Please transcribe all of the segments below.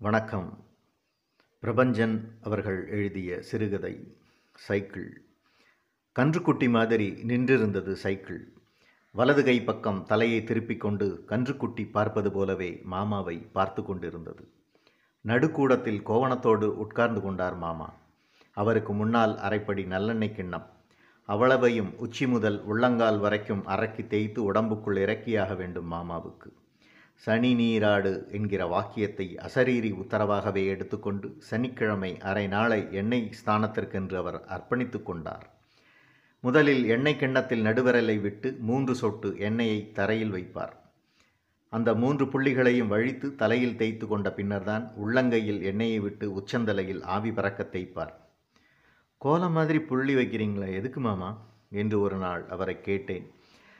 வணக்கம். பிரபஞ்சன் அவர்கள் எழுதிய சிறுகதை சைக்கிள். கன்றுக்குட்டி மாதிரி நின்றிருந்தது சைக்கிள். வலது கை பக்கம் தலையை திருப்பிக் கொண்டு கன்றுக்குட்டி பார்ப்பது போலவே மாமாவை பார்த்து கொண்டிருந்தது. நடுக்கூடத்தில் கோவணத்தோடு உட்கார்ந்து கொண்டார் மாமா. அவருக்கு முன்னால் அரைப்படி நல்லெண்ணெய் கிண்ணம். அவ்வளவையும் உச்சி முதல் உள்ளங்கால் வரைக்கும் அரக்கி தேய்த்து உடம்புக்குள் இறக்கியாக வேண்டும் மாமாவுக்கு. சனி நீராடு என்கிற வாக்கியத்தை அசரீரி உத்தரவாகவே எடுத்துக்கொண்டு சனிக்கிழமை அரை நாளை எண்ணெய் ஸ்தானத்திற்கென்று அவர் அர்ப்பணித்து கொண்டார். முதலில் எண்ணெய் கிண்ணத்தில் நடுவிரலை விட்டு மூன்று சொட்டு எண்ணெயை தரையில் வைப்பார். அந்த மூன்று புள்ளிகளையும் வழித்து தலையில் தேய்த்து கொண்ட பின்னர்தான் உள்ளங்கையில் எண்ணெயை விட்டு உச்சந்தலையில் ஆவி பறக்க தேய்ப்பார். கோலம் மாதிரி புள்ளி வைக்கிறீங்களா எதுக்கு மாமா? என்று ஒரு நாள் அவரை கேட்டேன்.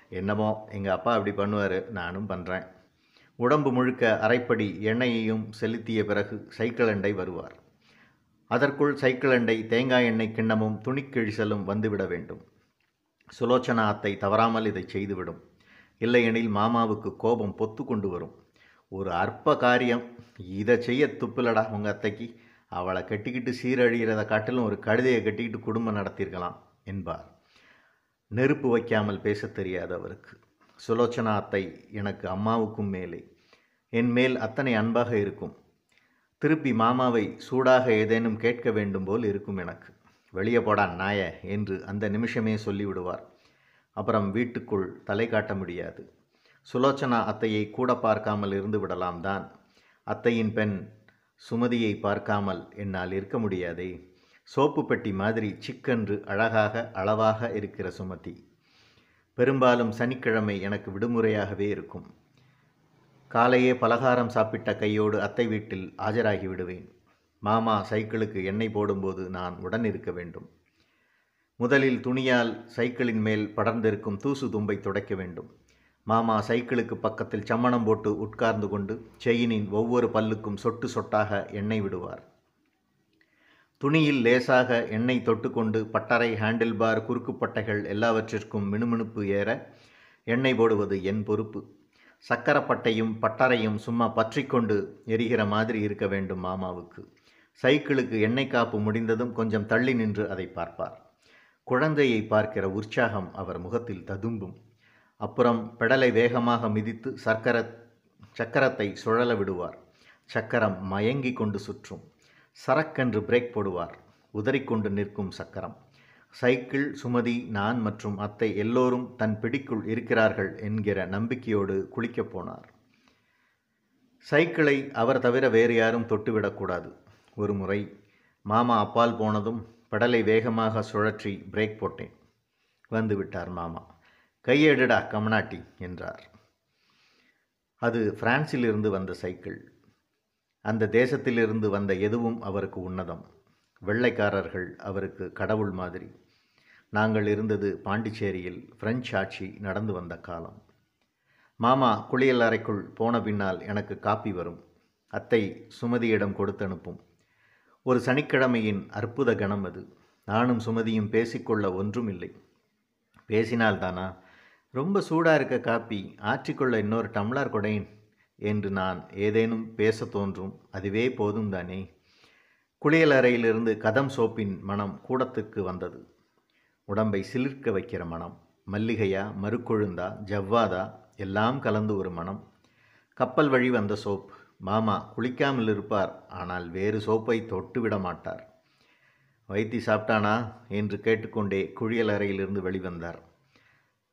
என்னமோ எங்கள் அப்பா அப்படி பண்ணுவார் நானும் பண்ணுறேன் உடம்பு முழுக்க அரைப்படி எண்ணெயையும் செலுத்திய பிறகு சைக்கிள் அண்டை வருவார். அதற்குள் சைக்கிள் அண்டை தேங்காய் எண்ணெய் கிண்ணமும் துணிக்கிழிசலும் வந்துவிட வேண்டும். சுலோச்சனா அத்தை தவறாமல் இதை செய்துவிடும். இல்லையெனில் மாமாவுக்கு கோபம் பொத்து கொண்டு வரும். ஒரு அற்ப காரியம். இதை செய்ய துப்பிலடா உங்கள் அத்தைக்கு. அவளை கட்டிக்கிட்டு சீரழிகிறத காட்டிலும் ஒரு கழுதையை கட்டிக்கிட்டு குடும்பம் நடத்தியிருக்கலாம் என்பார். நெருப்பு வைக்காமல் பேசத் தெரியாது அவருக்கு. சுலோச்சனா அத்தை எனக்கு அம்மாவுக்கும் மேலே. என் மேல் அத்தனை அன்பாக இருக்கும். திருப்பி மாமாவை சூடாக ஏதேனும் கேட்க வேண்டும் போல் இருக்கும் எனக்கு. வெளியே போடான் நாய என்று அந்த நிமிஷமே சொல்லிவிடுவார். அப்புறம் வீட்டுக்குள் தலை காட்ட முடியாது. சுலோச்சனா அத்தையை கூட பார்க்காமல் இருந்து விடலாம் தான். அத்தையின் பெண் சுமதியை பார்க்காமல் என்னால் இருக்க முடியாதே. சோப்பு பெட்டி மாதிரி சிக்கென்று அழகாக அளவாக இருக்கிற சுமதி. பெரும்பாலும் சனிக்கிழமை எனக்கு விடுமுறையாகவே இருக்கும். காலையே பலகாரம் சாப்பிட்ட கையோடு அத்தை வீட்டில் ஆஜராகி விடுவேன். மாமா சைக்கிளுக்கு எண்ணெய் போடும்போது நான் உடன் இருக்க வேண்டும். முதலில் துணியால் சைக்கிளின் மேல் படர்ந்திருக்கும் தூசு தும்பை துடைக்க வேண்டும். மாமா சைக்கிளுக்கு பக்கத்தில் சம்மணம் போட்டு உட்கார்ந்து கொண்டு செயினின் ஒவ்வொரு பல்லுக்கும் சொட்டு சொட்டாக எண்ணெய் விடுவார். துணியில் லேசாக எண்ணெய் தொட்டுக்கொண்டு பட்டறை ஹேண்டில் பார் குறுக்குப்பட்டைகள் எல்லாவற்றிற்கும் மினுமினுப்பு ஏற எண்ணெய் போடுவது என் பொறுப்பு. சக்கரப்பட்டையும் பட்டறையும் சும்மா பற்றிக்கொண்டு எரிகிற மாதிரி இருக்க வேண்டும் மாமாவுக்கு. சைக்கிளுக்கு எண்ணெய் காப்பு முடிந்ததும் கொஞ்சம் தள்ளி நின்று அதை பார்ப்பார். குழந்தையை பார்க்கிற உற்சாகம் அவர் முகத்தில் ததும்பும். அப்புறம் பெடலை வேகமாக மிதித்து சர்க்கர சக்கரத்தை சுழல விடுவார். சக்கரம் மயங்கி கொண்டு சுற்றும். சரக்கென்று பிரேக் போடுவார். உதறிக்கொண்டு நிற்கும் சக்கரம். சைக்கிள் சுமதி நான் மற்றும் அத்தை எல்லோரும் தன் பிடிக்குள் இருக்கிறார்கள் என்கிற நம்பிக்கையோடு குளிக்கப் போனார். சைக்கிளை அவர் தவிர வேறு யாரும் தொட்டுவிடக்கூடாது ஒரு முறை மாமா அப்பால் போனதும் பெடலை வேகமாக சுழற்றி பிரேக் போட்டேன். வந்து விட்டார் மாமா. கையெடுடா கமனாட்டி என்றார். அது பிரான்சிலிருந்து வந்த சைக்கிள். அந்த தேசத்திலிருந்து வந்த எதுவும் அவருக்கு உன்னதம். வெள்ளைக்காரர்கள் அவருக்கு கடவுள் மாதிரி. நாங்கள் இருந்தது பாண்டிச்சேரியில் பிரெஞ்சு ஆட்சி நடந்து வந்த காலம். மாமா குளியல் அறைக்குள் போன பின்னால் எனக்கு காப்பி வரும். அத்தை சுமதியிடம் கொடுத்து அனுப்பும். ஒரு சனிக்கிழமையின் அற்புத கணம் அது. நானும் சுமதியும் பேசிக்கொள்ள ஒன்றும் இல்லை பேசினால்தானா? ரொம்ப சூடாக இருக்க காப்பி. ஆற்றிக்கொள்ள இன்னொரு டம்ளார் கொடையின். என்று நான் ஏதேனும் பேச தோன்றும் அதுவே போதும் தானே? குளியலறையிலிருந்து கதம் சோப்பின் மனம் கூடத்துக்கு வந்தது. உடம்பை சிலிர்க்க வைக்கிற மனம் மல்லிகையா மறுக்கொழுந்தா ஜவ்வாதா எல்லாம் கலந்து ஒரு மனம். கப்பல் வழி வந்த சோப் மாமா குளிக்காமல் இருப்பார் ஆனால் வேறு சோப்பை தொட்டு விட மாட்டார். வைத்தி சாப்பிட்டானா? என்று கேட்டுக்கொண்டே குழியலறையிலிருந்து வெளிவந்தார்.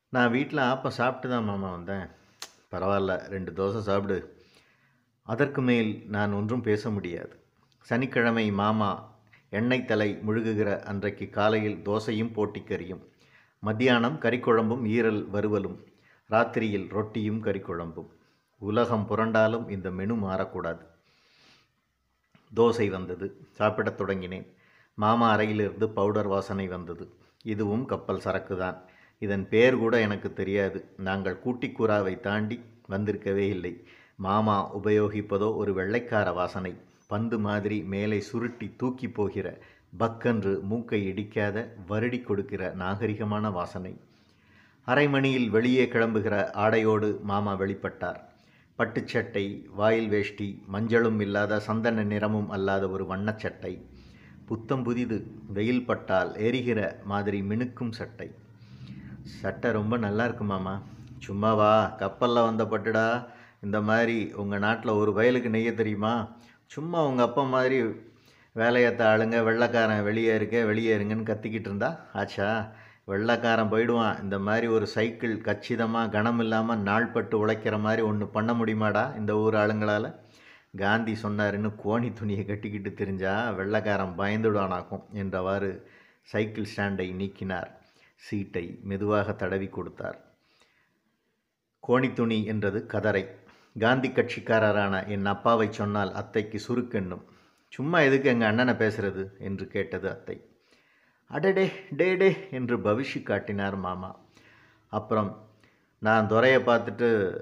நான் வீட்டில் ஆப்ப சாப்பிட்டு தான் மாமா வந்தேன். பரவாயில்ல ரெண்டு தோசை சாப்பிடு. அதற்கு மேல் நான் ஒன்றும் பேச முடியாது. சனிக்கிழமை மாமா எண்ணெய் தலை முழுகுகிற அன்றைக்கு காலையில் தோசையும் போட்டிக்கறியும் மத்தியானம் கறிக்குழம்பும் ஈரல் வறுவலும். ராத்திரியில் ரொட்டியும் கறிக்குழம்பும். உலகம் புரண்டாலும் இந்த மெனு மாறக்கூடாது. தோசை வந்தது. சாப்பிடத் தொடங்கினேன். மாமா அறையிலிருந்து பவுடர் வாசனை வந்தது. இதுவும் கப்பல் சரக்கு தான் இதன் பேர் கூட எனக்கு தெரியாது. நாங்கள் கூட்டிக்குறாவை தாண்டி வந்திருக்கவே இல்லை. மாமா உபயோகிப்பதோ ஒரு வெள்ளைக்கார வாசனை. பந்து மாதிரி மேலே சுருட்டி தூக்கி போகிற பக்கென்று மூக்கை இடிக்காத வருடி கொடுக்கிற நாகரிகமான வாசனை. அரை மணியில் வெளியே கிளம்புகிற ஆடையோடு மாமா வெளிப்பட்டார். பட்டுச்சட்டை வாயில் வேஷ்டி மஞ்சளும் இல்லாத சந்தன நிறமும் அல்லாத ஒரு வண்ணச்சட்டை புத்தம் புதிது வெயில் பட்டால் எரிகிற மாதிரி மினுக்கும் சட்டை. சட்டை ரொம்ப நல்லா இருக்கு மாமா. சும்மாவா கப்பலில் வந்த பட்டுடா இந்த மாதிரி உங்கள் நாட்டில் ஒரு வயலுக்கு நெய்ய தெரியுமா? சும்மா உங்கள் அப்பா மாதிரி வேலையத்த ஆளுங்க வெள்ளைக்காரன் வெளியே இருக்க வெளியே இருங்கன்னு கத்திக்கிட்டு இருந்தா? ஆச்சா. வெள்ளைக்காரன் போயிடுவான். இந்த மாதிரி ஒரு சைக்கிள் கச்சிதமாக கனம் இல்லாமல் நாள்பட்டு உழைக்கிற மாதிரி ஒன்று பண்ண முடியுமாடா இந்த ஊர் ஆளுங்களால்? காந்தி சொன்னாருன்னு கோணி துணியை கட்டிக்கிட்டு தெரிஞ்சா வெள்ளைக்காரன் பயந்துடானாக்கும் என்றவாறு சைக்கிள் ஸ்டாண்டை நீக்கினார். சீட்டை மெதுவாக தடவி கொடுத்தார். கோணித்துணி என்றது கதரை காந்தி கட்சிக்காரரான என் அப்பாவை சொன்னால் அத்தைக்கு சுருக்கென்னும் சும்மா எதுக்கு எங்கள் அண்ணனை பேசுறது? என்று கேட்டது அத்தை. அடடே டே டே என்று பவிஷி காட்டினார் மாமா. அப்புறம் நான் துறையை பார்த்துட்டு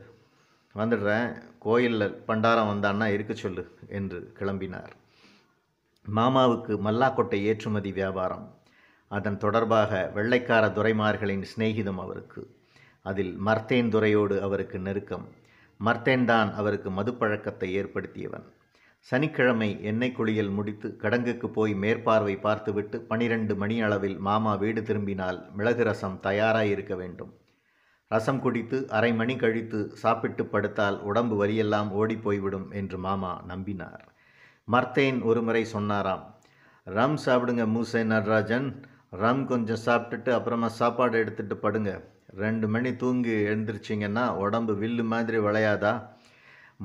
வந்துடுறேன். கோயிலில் பண்டாரம் வந்தான்னா இருக்க சொல்லு என்று கிளம்பினார். மாமாவுக்கு மல்லாக்கொட்டை ஏற்றுமதி வியாபாரம். அதன் தொடர்பாக வெள்ளைக்கார துரைமார்களின் சிநேகிதம் அவருக்கு. அதில் மர்த்தேன் துரையோடு அவருக்கு நெருக்கம். மர்த்தேன் தான் அவருக்கு மதுப்பழக்கத்தை ஏற்படுத்தியவன். சனிக்கிழமை எண்ணெய் குளியல் முடித்து கடங்குக்கு போய் மேற்பார்வை பார்த்துவிட்டு பனிரெண்டு மணி அளவில் மாமா வீடு திரும்பினால் மிளகு ரசம் தயாராக இருக்க வேண்டும். ரசம் குடித்து அரை மணி கழித்து சாப்பிட்டு படுத்தால் உடம்பு வலியெல்லாம் ஓடிப்போய்விடும் என்று மாமா நம்பினார். மர்த்தேன் ஒருமுறை சொன்னாராம் ரம் சாப்பிடுங்க மூசை நடராஜன். ரம் கொஞ்சம் சாப்பிட்டுட்டு அப்புறமா சாப்பாடு எடுத்துட்டு படுங்க. ரெண்டு மணி தூங்கி எழுந்திரிச்சிங்கன்னா உடம்பு வில்லு மாதிரி விளையாதா?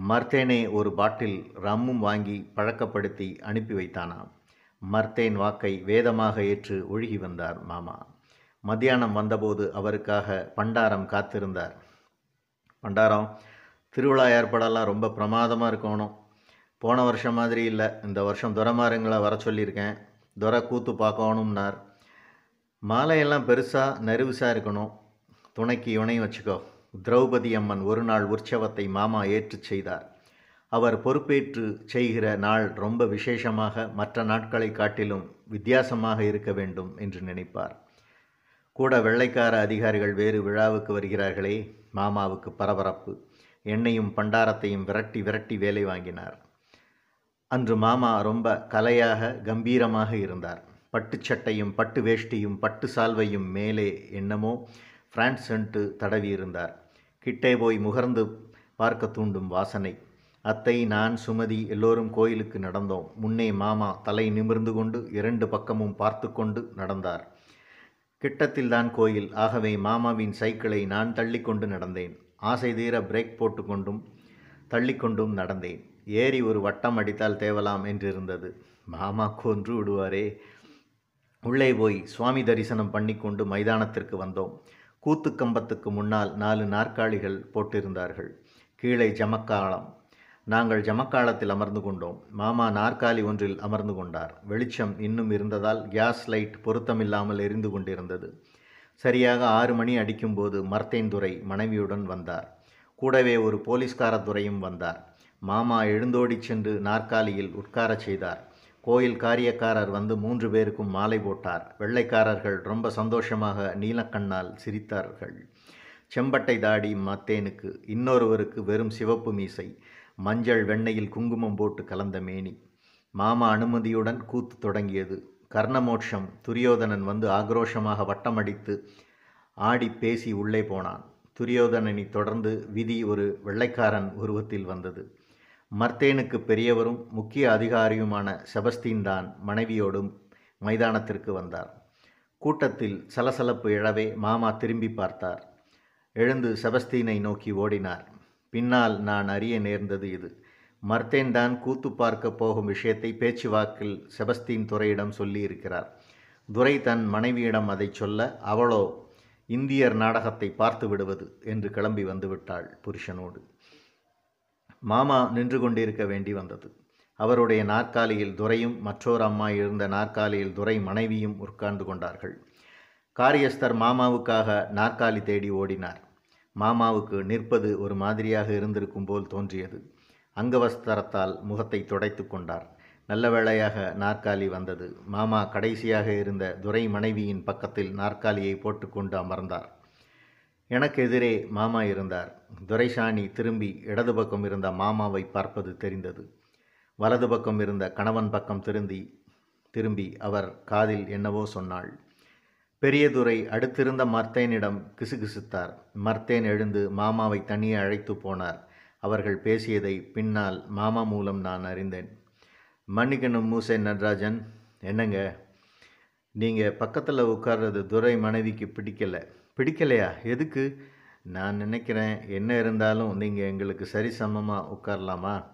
மர்த்தேனை ஒரு பாட்டில் ரம்மும் வாங்கி பழக்கப்படுத்தி அனுப்பி வைத்தானாம். மர்த்தேன் வாக்கை வேதமாக ஏற்று ஒழுகி வந்தார் மாமா. மத்தியானம் வந்தபோது அவருக்காக பண்டாரம் காத்திருந்தார். பண்டாரம் திருவிழா ஏற்பாடெல்லாம் ரொம்ப பிரமாதமாக இருக்கணும். போன வருஷம் மாதிரி இல்லை. இந்த வருஷம் துரமாருங்களை வர சொல்லியிருக்கேன். துரை கூத்து பார்க்கணும்னார். மாலையெல்லாம் பெருசாக நெருவுசாக இருக்கணும். துணைக்கு இவனையும் வச்சுக்கோ. திரௌபதி அம்மன் ஒரு நாள் உற்சவத்தை மாமா ஏற்றுச் செய்தார். அவர் பொறுப்பேற்று செய்கிற நாள் ரொம்ப விசேஷமாக மற்ற நாட்களை காட்டிலும் வித்தியாசமாக இருக்க வேண்டும் என்று நினைப்பார். கூட வெள்ளைக்கார அதிகாரிகள் வேறு விழாவுக்கு வருகிறார்களே மாமாவுக்கு பரபரப்பு. எண்ணெயும் பண்டாரத்தையும் விரட்டி விரட்டி வேலை வாங்கினார். அன்று மாமா ரொம்ப கலையாக கம்பீரமாக இருந்தார். பட்டுச்சட்டையும் பட்டு வேஷ்டியும் பட்டு சால்வையும் மேலே என்னமோ பிரான்ஸ் சென்று தடவியிருந்தார். கிட்டே போய் முகர்ந்து பார்க்க தூண்டும் வாசனை. அத்தை நான் சுமதி எல்லோரும் கோயிலுக்கு நடந்தோம். முன்னே மாமா தலை நிமிர்ந்து கொண்டு இரண்டு பக்கமும் பார்த்து கொண்டு நடந்தார். கிட்டத்தில்தான் கோயில். ஆகவே மாமாவின் சைக்கிளை நான் தள்ளிக்கொண்டு நடந்தேன். ஆசை தீர பிரேக் போட்டுக்கொண்டும் தள்ளிக்கொண்டும் நடந்தேன். ஏறி ஒரு வட்டம் அடித்தால் தேவலாம் என்றிருந்தது. மாமா கொன்று விடுவாரே. உள்ளே போய் சுவாமி தரிசனம் பண்ணிக்கொண்டு மைதானத்திற்கு வந்தோம். கூத்து கம்பத்துக்கு முன்னால் நாலு நாற்காலிகள் போட்டிருந்தார்கள். கீழே ஜமக்காலம். நாங்கள் ஜமக்காலத்தில் அமர்ந்து கொண்டோம். மாமா நாற்காலி ஒன்றில் அமர்ந்து கொண்டார். வெளிச்சம் இன்னும் இருந்ததால் கேஸ் லைட் பொருத்தமில்லாமல் எரிந்து கொண்டிருந்தது. சரியாக ஆறு மணி அடிக்கும்போது மர்த்தேந்துரை மனைவியுடன் வந்தார். கூடவே ஒரு போலீஸ்கார துறையும் வந்தார். மாமா எழுந்தோடிச் சென்று நாற்காலியில் உட்காரச் செய்தார். கோயில் காரியக்காரர் வந்து மூன்று பேருக்கும் மாலை போட்டார். வெள்ளைக்காரர்கள் ரொம்ப சந்தோஷமாக நீலக்கண்ணால் சிரித்தார்கள். செம்பட்டை தாடி மத்தேனுக்கு இன்னொருவருக்கு வெறும் சிவப்பு மீசை மஞ்சள் வெண்ணெயில் குங்குமம் போட்டு கலந்த மேனி. மாமா அனுமதியுடன் கூத்து தொடங்கியது. கர்ணமோட்சம் துரியோதனன் வந்து ஆக்ரோஷமாக வட்டமடித்து ஆடி பேசி உள்ளே போனான். துரியோதனனை தொடர்ந்து விதி ஒரு வெள்ளைக்காரன் உருவத்தில் வந்தது. மர்த்தேனுக்கு பெரியவரும் முக்கிய அதிகாரியுமான செபஸ்தீன் தான் மனைவியோடும் மைதானத்திற்கு வந்தார். கூட்டத்தில் சலசலப்பு எழவே மாமா திரும்பி பார்த்தார். எழுந்து செபஸ்தீனை நோக்கி ஓடினார். பின்னால் நான் அறிய நேர்ந்தது இது. மர்த்தேன் தான் கூத்து பார்க்க போகும் விஷயத்தை பேச்சுவாக்கில் செபஸ்தீன் துறையிடம் சொல்லியிருக்கிறார். துரை தன் மனைவியிடம் அதை சொல்ல அவளோ இந்தியர் நாடகத்தை பார்த்து விடுவது என்று கிளம்பி வந்துவிட்டாள் புருஷனோடு. மாமா நின்று கொண்டிருக்க வேண்டி வந்தது. அவருடைய நாற்காலியில் துரையும் மற்றொரு அம்மா இருந்த நாற்காலியில் துரை மனைவியும் உட்கார்ந்து கொண்டார்கள். காரியஸ்தர் மாமாவுக்காக நாற்காலி தேடி ஓடினார். மாமாவுக்கு நிற்பது ஒரு மாதிரியாக இருந்திருக்கும் போல் தோன்றியது. அங்கவஸ்தரத்தால் முகத்தை துடைத்து கொண்டார். நல்ல வேளையாக நாற்காலி வந்தது. மாமா கடைசியாக இருந்த துரை மனைவியின் பக்கத்தில் நாற்காலியை போட்டுக்கொண்டு அமர்ந்தார். எனக்கு எதிரே மாமா இருந்தார். துரைசாணி திரும்பி இடது பக்கம் இருந்த மாமாவை பார்ப்பது தெரிந்தது. வலது பக்கம் இருந்த கணவன் பக்கம் திரும்பி திரும்பி அவர் காதில் என்னவோ சொன்னாள். பெரியதுரை அடுத்திருந்த மர்த்தேனிடம் கிசுகிசுத்தார். மர்த்தேன் எழுந்து மாமாவை தனியே அழைத்து போனார். அவர்கள் பேசியதை பின்னால் மாமா மூலம் நான் அறிந்தேன். மன்னிக்கணும் மூசே நடராஜன். என்னங்க? நீங்கள் பக்கத்தில் உட்கார்றது துரை மனைவிக்கு பிடிக்கலை. பிடிக்கலையா? எதுக்கு? நான் நினைக்கிறேன் என்ன இருந்தாலும் நீங்கள் எங்களுக்கு சரிசமமாக உட்காரலாமா?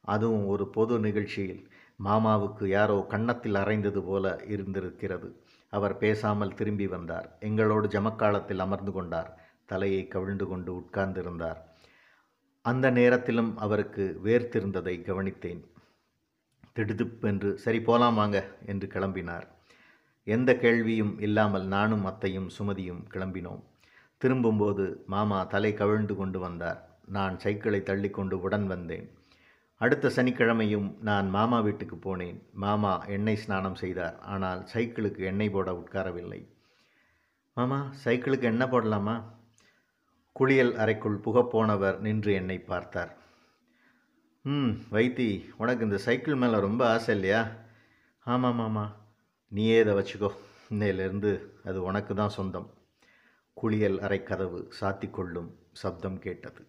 அதுவும் ஒரு பொது நிகழ்ச்சியில். மாமாவுக்கு யாரோ கன்னத்தில் அரைந்தது போல இருந்திருக்கிறது. அவர் பேசாமல் திரும்பி வந்தார். எங்களோடு ஜமக்காலத்தில் அமர்ந்து கொண்டார். தலையை கவிழ்ந்து கொண்டு உட்கார்ந்திருந்தார். அந்த நேரத்திலும் அவருக்கு வேர்த்திருந்ததை கவனித்தேன். திடுதிப்பென்று சரி போலாம் வாங்க என்று கிளம்பினார். எந்த கேள்வியும் இல்லாமல் நானும் அத்தையும் சுமதியும் கிளம்பினோம். திரும்பும்போது மாமா தலை கவிழ்ந்து கொண்டு வந்தார். நான் சைக்கிளை தள்ளிக்கொண்டு உடன் வந்தேன். அடுத்த சனிக்கிழமையும் நான் மாமா வீட்டுக்கு போனேன். மாமா எண்ணெய் ஸ்நானம் செய்தார். ஆனால் சைக்கிளுக்கு எண்ணெய் போட உட்காரவில்லை. மாமா சைக்கிளுக்கு எண்ணெய் போடலாமா? குளியல் அறைக்குள் புகப்போனவர் நின்று என்னை பார்த்தார். ம் வைத்தி உனக்கு இந்த சைக்கிள் மேலே ரொம்ப ஆசை இல்லையா? ஆமாம் மாமா. நீயே இதை வச்சுக்கோ. இன்னையிலேருந்து அது உனக்கு தான் சொந்தம். குளியல் அறை கதவு சாத்திக்கொள்ளும் சப்தம் கேட்டது.